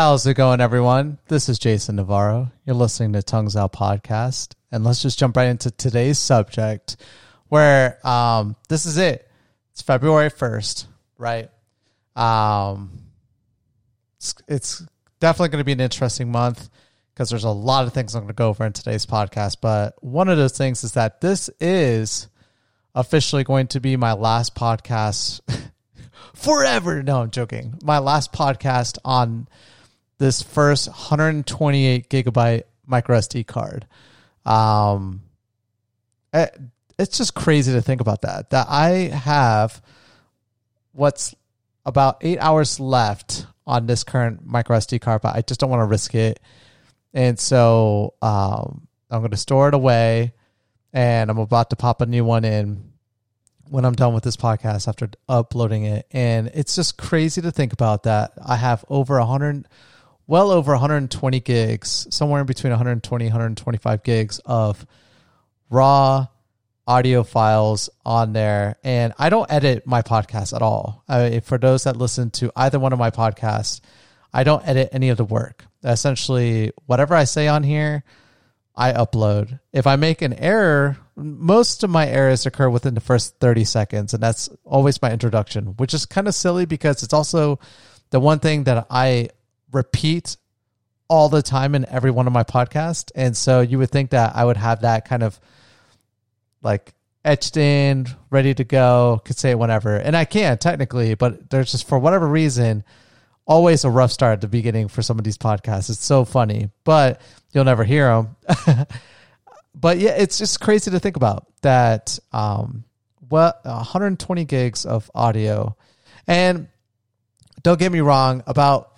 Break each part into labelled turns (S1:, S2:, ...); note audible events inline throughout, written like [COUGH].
S1: How's it going, everyone? This is Jason Navarro. You're listening to Tongues Out Podcast. And let's just jump right into today's subject where um, this is it. It's February 1st, right? Um, it's, it's definitely going to be an interesting month because there's a lot of things I'm going to go over in today's podcast. But one of those things is that this is officially going to be my last podcast [LAUGHS] forever. No, I'm joking. My last podcast on this first 128 gigabyte micro SD card. Um, it, it's just crazy to think about that. That I have what's about eight hours left on this current micro SD card, but I just don't want to risk it. And so um, I'm going to store it away, and I'm about to pop a new one in when I'm done with this podcast after uploading it. And it's just crazy to think about that. I have over 100 well over 120 gigs, somewhere in between 120 125 gigs of raw audio files on there. And I don't edit my podcast at all. I, for those that listen to either one of my podcasts, I don't edit any of the work. Essentially, whatever I say on here, I upload. If I make an error, most of my errors occur within the first 30 seconds, and that's always my introduction, which is kind of silly because it's also the one thing that I repeat all the time in every one of my podcasts. And so you would think that I would have that kind of like etched in, ready to go, could say it whenever. And I can technically, but there's just for whatever reason, always a rough start at the beginning for some of these podcasts. It's so funny, but you'll never hear them. [LAUGHS] but yeah, it's just crazy to think about that. Um, well, 120 gigs of audio. And don't get me wrong, about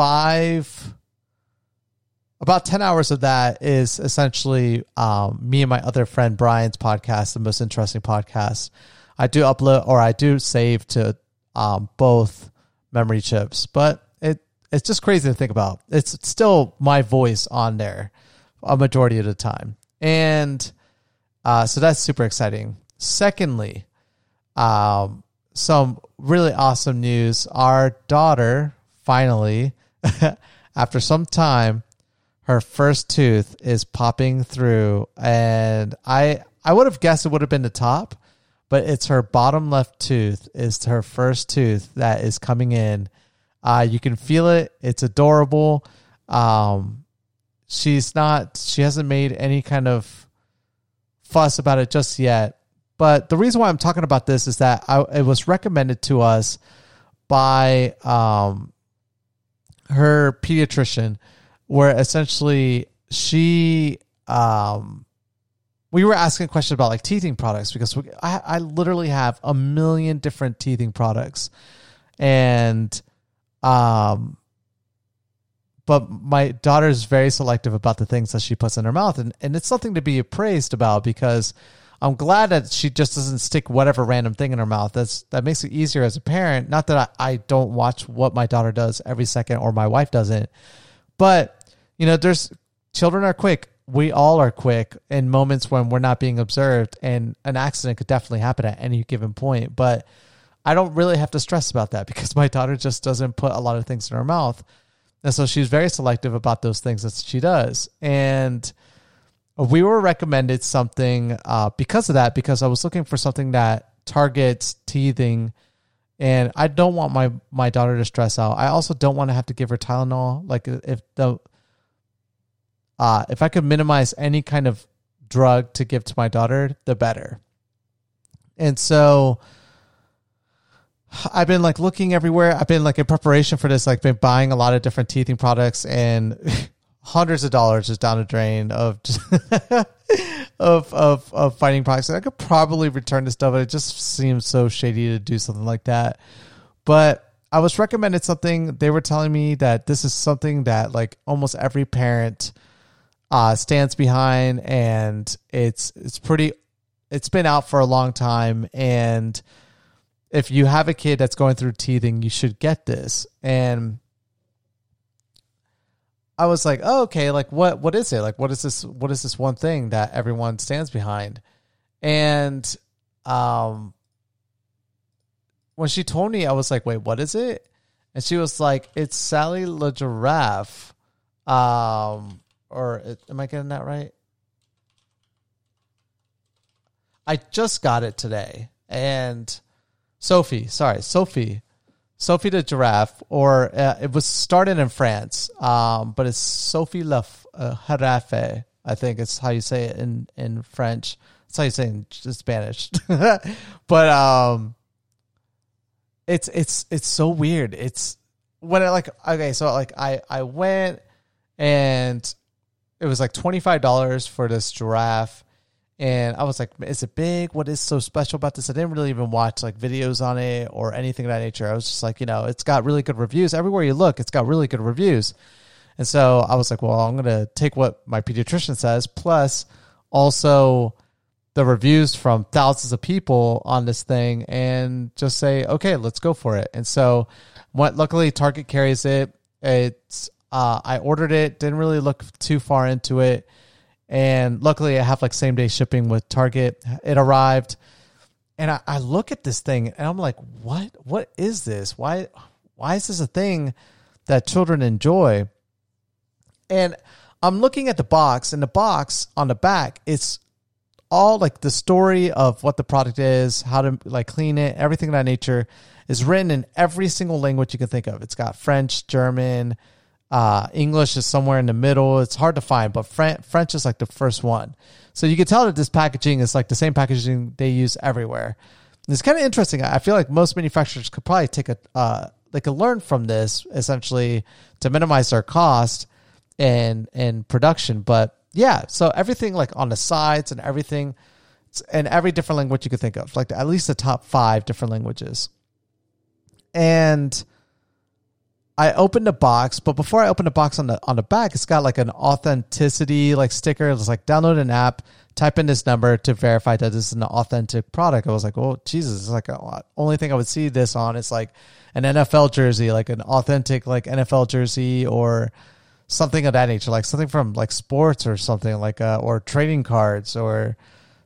S1: five about 10 hours of that is essentially um, me and my other friend brian's podcast the most interesting podcast. I do upload or i do save to um, both memory chips but it it's just crazy to think about. It's still my voice on there a majority of the time. And uh, so that's super exciting. Secondly um, some really awesome news. Our daughter finally [LAUGHS] after some time, her first tooth is popping through, and I I would have guessed it would have been the top, but it's her bottom left tooth is her first tooth that is coming in. Uh, you can feel it; it's adorable. Um, she's not; she hasn't made any kind of fuss about it just yet. But the reason why I'm talking about this is that I, it was recommended to us by um, her pediatrician, where essentially she um we were asking a question about like teething products because we, I, I literally have a million different teething products. And um but my daughter is very selective about the things that she puts in her mouth. And, and it's something to be praised about because I'm glad that she just doesn't stick whatever random thing in her mouth. That's that makes it easier as a parent. Not that I, I don't watch what my daughter does every second or my wife doesn't, but you know, there's children are quick. We all are quick in moments when we're not being observed, and an accident could definitely happen at any given point. But I don't really have to stress about that because [LAUGHS] my daughter just doesn't put a lot of things in her mouth. And so she's very selective about those things that she does. And we were recommended something uh, because of that because I was looking for something that targets teething, and I don't want my my daughter to stress out. I also don't want to have to give her Tylenol. Like if the uh, if I could minimize any kind of drug to give to my daughter, the better. And so I've been like looking everywhere. I've been like in preparation for this, like been buying a lot of different teething products and [LAUGHS] hundreds of dollars just down the drain of [LAUGHS] of of of fighting products. I could probably return this stuff, but it just seems so shady to do something like that. But I was recommended something. They were telling me that this is something that like almost every parent uh, stands behind, and it's it's pretty. It's been out for a long time, and if you have a kid that's going through teething, you should get this. And I was like, oh, okay, like what what is it? Like what is this what is this one thing that everyone stands behind? And um when she told me, I was like, wait, what is it? and she was like, "It's Sally the giraffe." Um, or am I getting that right? I just got it today, and Sophie, sorry, Sophie, Sophie the giraffe, or uh, it was started in France, um, but it's Sophie la uh, Giraffe. I think it's how you say it in in French. That's how you say it in Spanish. [LAUGHS] but um, it's it's it's so weird. It's when I like okay, so like I I went and it was like twenty five dollars for this giraffe, and I was like, is it big? What is so special about this? I didn't really even watch like videos on it or anything of that nature. I was just like, you know, it's got really good reviews everywhere you look. It's got really good reviews, and so I was like, well, I'm gonna take what my pediatrician says plus also the reviews from thousands of people on this thing and just say, okay, let's go for it. And so, what luckily Target carries it. It's uh, I ordered it, didn't really look too far into it, and luckily I have like same day shipping with Target. It arrived, and I, I look at this thing and I'm like, what? What is this? Why? Why is this a thing that children enjoy? And I'm looking at the box, and the box on the back, it's all like the story of what the product is, how to like clean it, everything of that nature is written in every single language you can think of. It's got French, German, uh, English is somewhere in the middle. It's hard to find, but French, French is like the first one. So you can tell that this packaging is like the same packaging they use everywhere. And it's kind of interesting. I feel like most manufacturers could probably take a uh, they could learn from this essentially to minimize their cost and and production. But yeah, so everything like on the sides and everything, and every different language you could think of, like at least the top five different languages. And I opened the box, but before I opened the box on the on the back, it's got like an authenticity like sticker. It's like download an app, type in this number to verify that this is an authentic product. I was like, oh Jesus! It's like a, only thing I would see this on is like an NFL jersey, like an authentic like NFL jersey or something of that nature, like something from like sports or something like uh, or trading cards or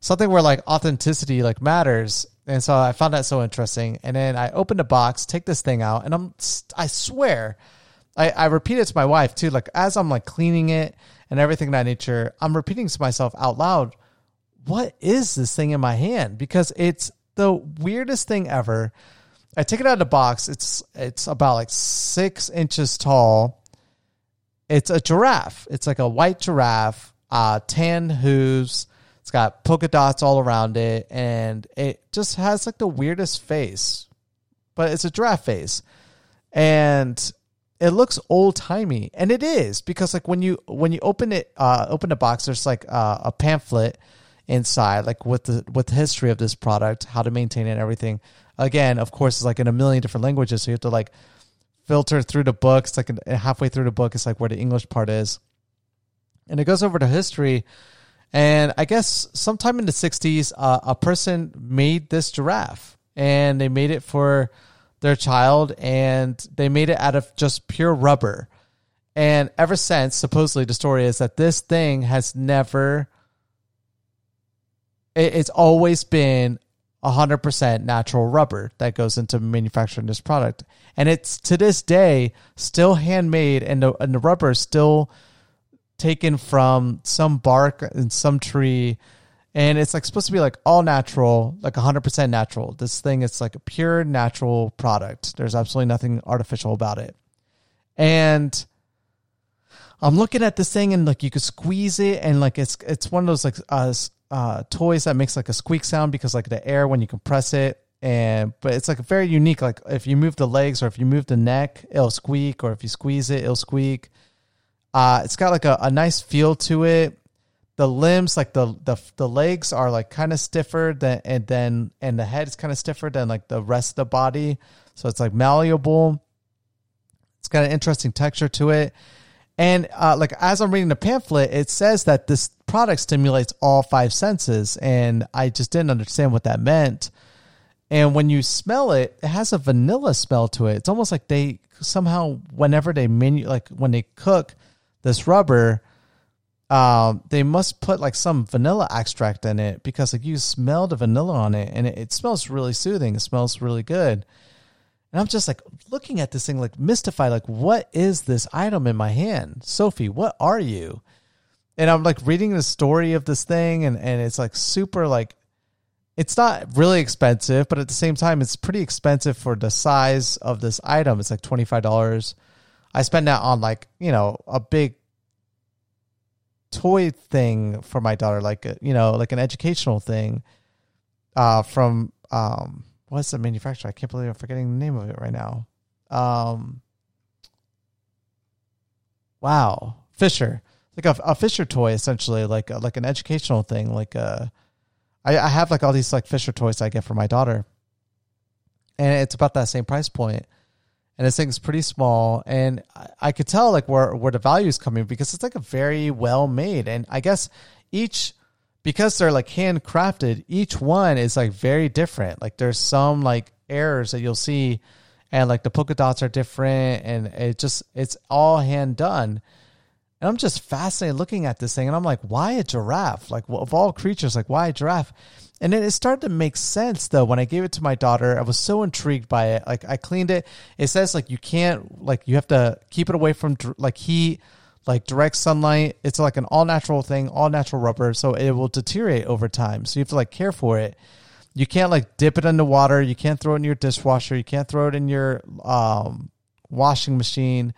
S1: something where like authenticity like matters. And so I found that so interesting. And then I opened a box, take this thing out, and I'm I swear, I, I repeat it to my wife too. Like as I'm like cleaning it and everything that nature, I'm repeating to myself out loud, what is this thing in my hand? Because it's the weirdest thing ever. I take it out of the box. It's it's about like six inches tall it's a giraffe. It's like a white giraffe, uh, tan hooves. Got polka dots all around it, and it just has like the weirdest face, but it's a giraffe face, and it looks old timey, and it is because like when you when you open it, uh, open the box, there's like uh, a pamphlet inside, like with the with the history of this product, how to maintain it, and everything. Again, of course, it's like in a million different languages, so you have to like filter through the book. It's like halfway through the book, it's like where the English part is. And it goes over to history. And I guess sometime in the 60s, uh, a person made this giraffe and they made it for their child and they made it out of just pure rubber. And ever since, supposedly, the story is that this thing has never, it's always been 100% natural rubber that goes into manufacturing this product. And it's to this day still handmade, and the, and the rubber is still taken from some bark and some tree. And it's like supposed to be like all natural, like 100% natural. This thing is like a pure natural product. There's absolutely nothing artificial about it. And I'm looking at this thing and like you could squeeze it and like it's it's one of those like uh, uh, toys that makes like a squeak sound because like the air when you compress it and but it's like very unique like if you move the legs or if you move the neck it'll squeak or if you squeeze it it'll squeak uh it's got like a, a nice feel to it the limbs like the the, the legs are like kind of stiffer than and then and the head is kind of stiffer than like the rest of the body so it's like malleable it's got an interesting texture to it and uh, like as I'm reading the pamphlet, it says that this product stimulates all five senses, and I just didn't understand what that meant. And when you smell it, it has a vanilla smell to it. It's almost like they somehow, whenever they menu, like when they cook this rubber, um, they must put like some vanilla extract in it because like you smell the vanilla on it, and it, it smells really soothing. It smells really good. And I'm just like looking at this thing, like mystified, like, what is this item in my hand? Sophie, what are you? And I'm like reading the story of this thing, and, and it's like super, like, it's not really expensive, but at the same time, it's pretty expensive for the size of this item. It's like $25. I spend that on, like, you know, a big toy thing for my daughter, like, a, you know, like an educational thing uh, from, um, what's the manufacturer? I can't believe I'm forgetting the name of it right now. Um, wow, Fisher, like a, a Fisher toy, essentially, like a, like an educational thing. Like a, I, I have like all these like Fisher toys I get for my daughter, and it's about that same price point. And this thing's pretty small, and I, I could tell like where where the value is coming because it's like a very well made, and I guess each because they're like handcrafted, each one is like very different. Like there's some like errors that you'll see and like the polka dots are different and it just it's all hand done. And I'm just fascinated looking at this thing and I'm like, why a giraffe? Like of all creatures, like why a giraffe? And then it started to make sense though when I gave it to my daughter. I was so intrigued by it. Like I cleaned it. It says like you can't like you have to keep it away from like heat like direct sunlight. It's like an all natural thing, all natural rubber, so it will deteriorate over time. So you have to like care for it. You can't like dip it in the water. You can't throw it in your dishwasher. You can't throw it in your um, washing machine.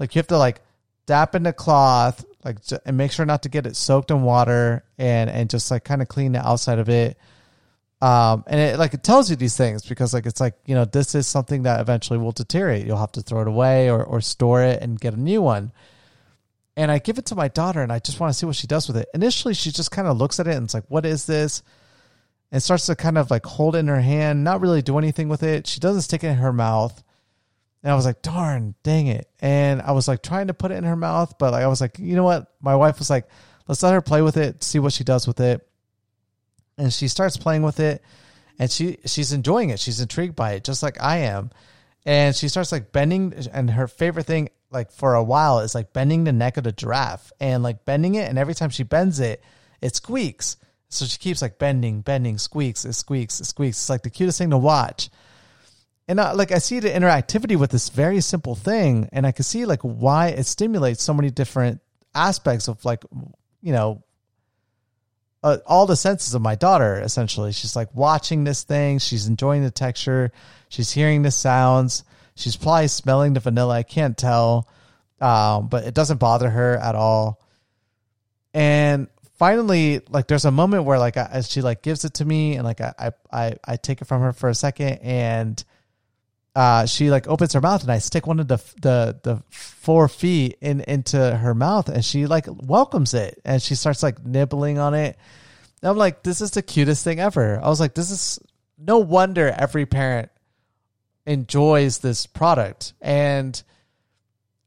S1: Like you have to like dap in the cloth, like and make sure not to get it soaked in water, and and just like kind of clean the outside of it. Um, and it like it tells you these things because like it's like you know this is something that eventually will deteriorate. You'll have to throw it away or or store it and get a new one and I give it to my daughter and I just want to see what she does with it. Initially, she just kind of looks at it and it's like, what is this? And starts to kind of like hold it in her hand, not really do anything with it. She doesn't stick it in her mouth. And I was like, darn, dang it. And I was like trying to put it in her mouth, but like, I was like, you know what? My wife was like, let's let her play with it, see what she does with it. And she starts playing with it and she she's enjoying it. She's intrigued by it, just like I am. And she starts like bending and her favorite thing like for a while is like bending the neck of the giraffe and like bending it and every time she bends it it squeaks so she keeps like bending bending squeaks it squeaks it squeaks it's like the cutest thing to watch and I, like i see the interactivity with this very simple thing and i can see like why it stimulates so many different aspects of like you know uh, all the senses of my daughter essentially she's like watching this thing she's enjoying the texture she's hearing the sounds She's probably smelling the vanilla. I can't tell, um, but it doesn't bother her at all. And finally, like, there's a moment where like I, she like gives it to me, and like I I I take it from her for a second, and uh, she like opens her mouth, and I stick one of the the the four feet in into her mouth, and she like welcomes it, and she starts like nibbling on it. And I'm like, this is the cutest thing ever. I was like, this is no wonder every parent enjoys this product and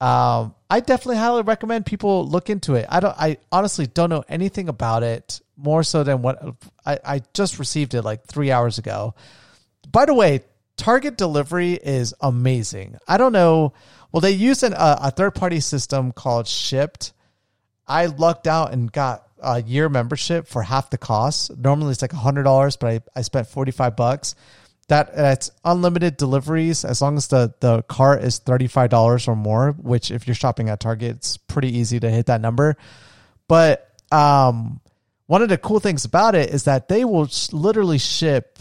S1: um, I definitely highly recommend people look into it. I don't. I honestly don't know anything about it more so than what I, I just received it like three hours ago. By the way, Target delivery is amazing. I don't know. Well, they use an, a third party system called Shipt. I lucked out and got a year membership for half the cost. Normally it's like hundred dollars, but I, I spent forty five bucks that it's unlimited deliveries as long as the the cart is $35 or more which if you're shopping at target it's pretty easy to hit that number but um one of the cool things about it is that they will literally ship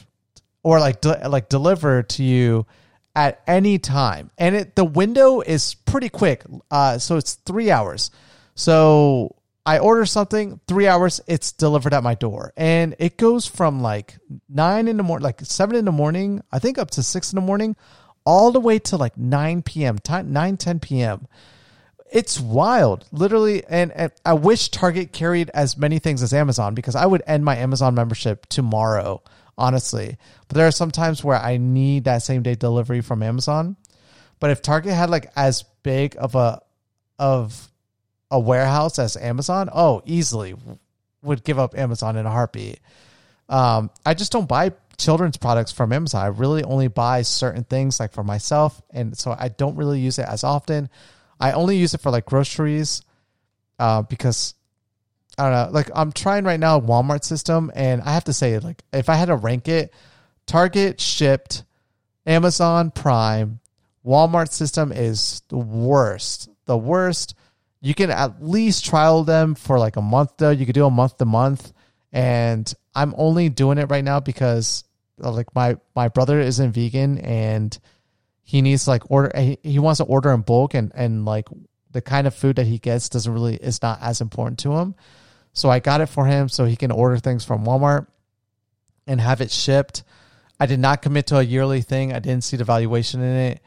S1: or like de- like deliver to you at any time and it the window is pretty quick uh so it's 3 hours so I order something, three hours, it's delivered at my door. And it goes from like nine in the morning, like seven in the morning, I think up to six in the morning, all the way to like 9 p.m., 9, 10 p.m. It's wild, literally. And, and I wish Target carried as many things as Amazon because I would end my Amazon membership tomorrow, honestly. But there are some times where I need that same day delivery from Amazon. But if Target had like as big of a, of a warehouse as Amazon, oh, easily would give up Amazon in a heartbeat. Um, I just don't buy children's products from Amazon. I really only buy certain things like for myself, and so I don't really use it as often. I only use it for like groceries, uh, because I don't know. Like I'm trying right now Walmart system, and I have to say, like if I had to rank it, Target Shipt, Amazon Prime, Walmart system is the worst. The worst. You can at least trial them for like a month though. You could do a month to month. And I'm only doing it right now because uh, like my my brother isn't vegan and he needs like order he, he wants to order in bulk and and like the kind of food that he gets doesn't really is not as important to him. So I got it for him so he can order things from Walmart and have it shipped. I did not commit to a yearly thing. I didn't see the valuation in it.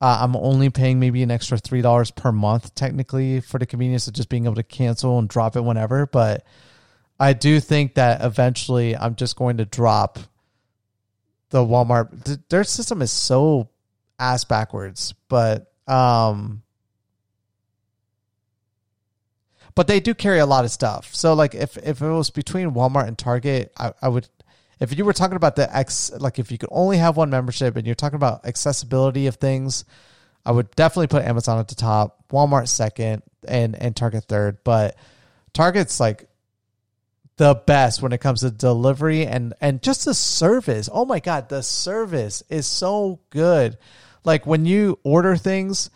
S1: Uh, I'm only paying maybe an extra three dollars per month technically for the convenience of just being able to cancel and drop it whenever. But I do think that eventually I'm just going to drop the Walmart. Their system is so ass backwards, but um, but they do carry a lot of stuff. So like if if it was between Walmart and Target, I, I would if you were talking about the X like if you could only have one membership and you're talking about accessibility of things, I would definitely put Amazon at the top, Walmart second, and and Target third. But Target's like the best when it comes to delivery and and just the service. Oh my god, the service is so good. Like when you order things,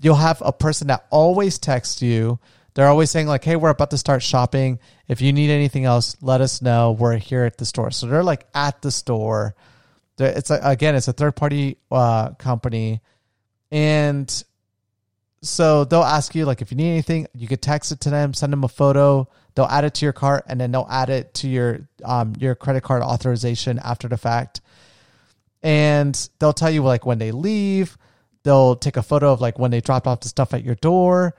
S1: you'll have a person that always texts you they're always saying like, "Hey, we're about to start shopping. If you need anything else, let us know. We're here at the store." So they're like at the store. It's a, again, it's a third party uh, company, and so they'll ask you like if you need anything, you could text it to them, send them a photo. They'll add it to your cart, and then they'll add it to your um, your credit card authorization after the fact. And they'll tell you like when they leave. They'll take a photo of like when they dropped off the stuff at your door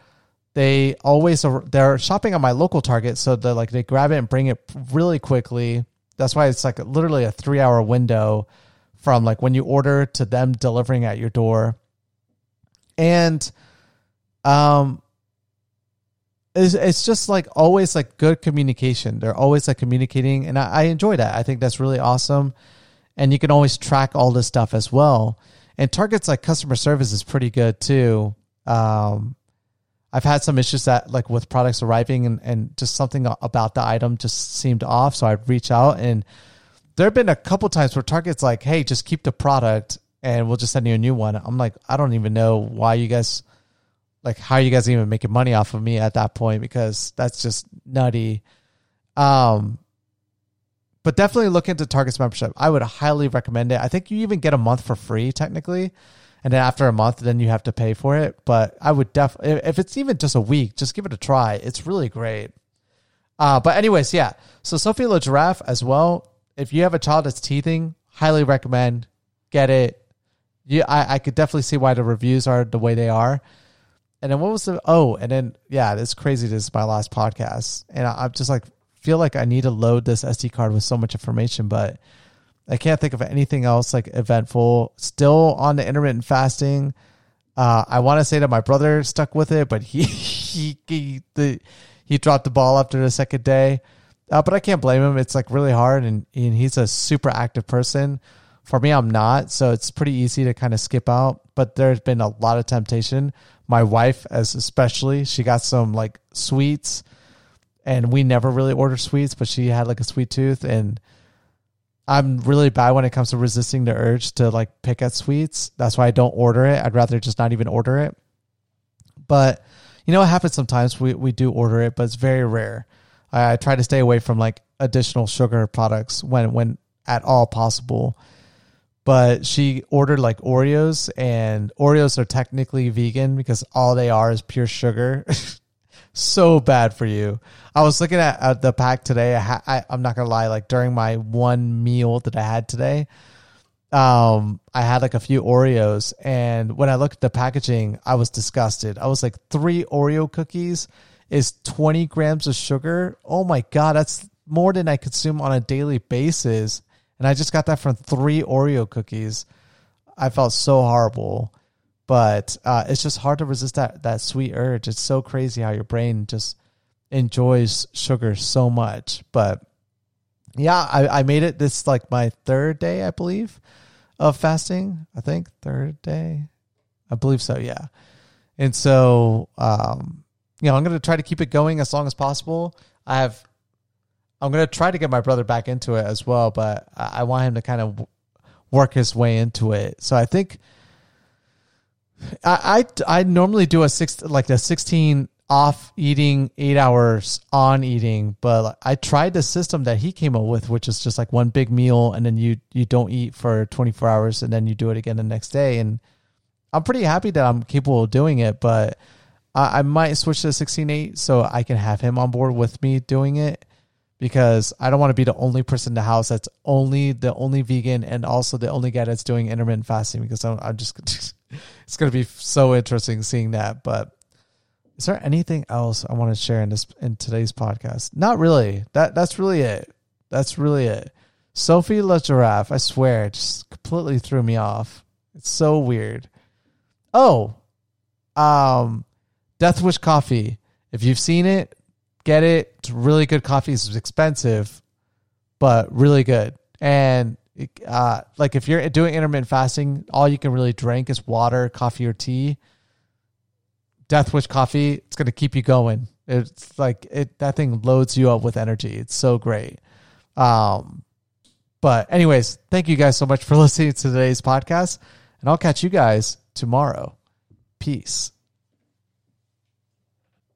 S1: they always they're shopping on my local Target, so they like they grab it and bring it really quickly. That's why it's like literally a three hour window from like when you order to them delivering at your door, and um, it's it's just like always like good communication. They're always like communicating, and I, I enjoy that. I think that's really awesome, and you can always track all this stuff as well. And Target's like customer service is pretty good too. Um, I've had some issues that like with products arriving and, and just something about the item just seemed off. So I'd reach out and there have been a couple times where Target's like, Hey, just keep the product and we'll just send you a new one. I'm like, I don't even know why you guys like how you guys even making money off of me at that point because that's just nutty. Um, but definitely look into Target's membership. I would highly recommend it. I think you even get a month for free technically and then after a month, then you have to pay for it. But I would definitely, if it's even just a week, just give it a try. It's really great. Uh, but anyways, yeah. So Sophie La Giraffe as well. If you have a child that's teething, highly recommend get it. Yeah, I, I could definitely see why the reviews are the way they are. And then what was the oh, and then yeah, it's crazy. This is my last podcast, and I, I'm just like feel like I need to load this SD card with so much information, but I can't think of anything else like eventful. Still on the intermittent fasting. Uh, I want to say that my brother stuck with it, but he [LAUGHS] he he the, he dropped the ball after the second day. Uh, but I can't blame him. It's like really hard, and, and he's a super active person. For me, I'm not, so it's pretty easy to kind of skip out. But there's been a lot of temptation. My wife, as especially, she got some like sweets, and we never really order sweets, but she had like a sweet tooth, and I'm really bad when it comes to resisting the urge to like pick at sweets. That's why I don't order it. I'd rather just not even order it. But you know, it happens sometimes. We we do order it, but it's very rare. I, I try to stay away from like additional sugar products when when at all possible. But she ordered like Oreos, and Oreos are technically vegan because all they are is pure sugar. [LAUGHS] so bad for you. I was looking at, at the pack today. I, I am not gonna lie, like during my one meal that I had today, um, I had like a few Oreos, and when I looked at the packaging, I was disgusted. I was like, three Oreo cookies is 20 grams of sugar. Oh my god, that's more than I consume on a daily basis, and I just got that from three Oreo cookies. I felt so horrible but uh, it's just hard to resist that that sweet urge. It's so crazy how your brain just enjoys sugar so much. But yeah, I, I made it this like my third day, I believe, of fasting. I think third day, I believe so. Yeah, and so um, you know, I'm gonna try to keep it going as long as possible. I have. I'm gonna try to get my brother back into it as well, but I, I want him to kind of work his way into it. So I think I I, I normally do a six like a sixteen off eating, eight hours on eating. But I tried the system that he came up with, which is just like one big meal and then you you don't eat for twenty four hours and then you do it again the next day. And I'm pretty happy that I'm capable of doing it, but I, I might switch to sixteen eight so I can have him on board with me doing it because I don't want to be the only person in the house that's only the only vegan and also the only guy that's doing intermittent fasting because I'm, I'm just [LAUGHS] it's going to be so interesting seeing that. But is there anything else I want to share in this in today's podcast? Not really. That that's really it. That's really it. Sophie La Giraffe, I swear, it just completely threw me off. It's so weird. Oh, um, Death Wish Coffee. If you've seen it, get it. It's really good coffee. It's expensive, but really good. And uh, like if you're doing intermittent fasting, all you can really drink is water, coffee, or tea. Death Wish coffee, it's gonna keep you going. It's like it that thing loads you up with energy. It's so great. Um, but anyways, thank you guys so much for [LAUGHS] listening to today's podcast, and I'll catch you guys tomorrow. Peace.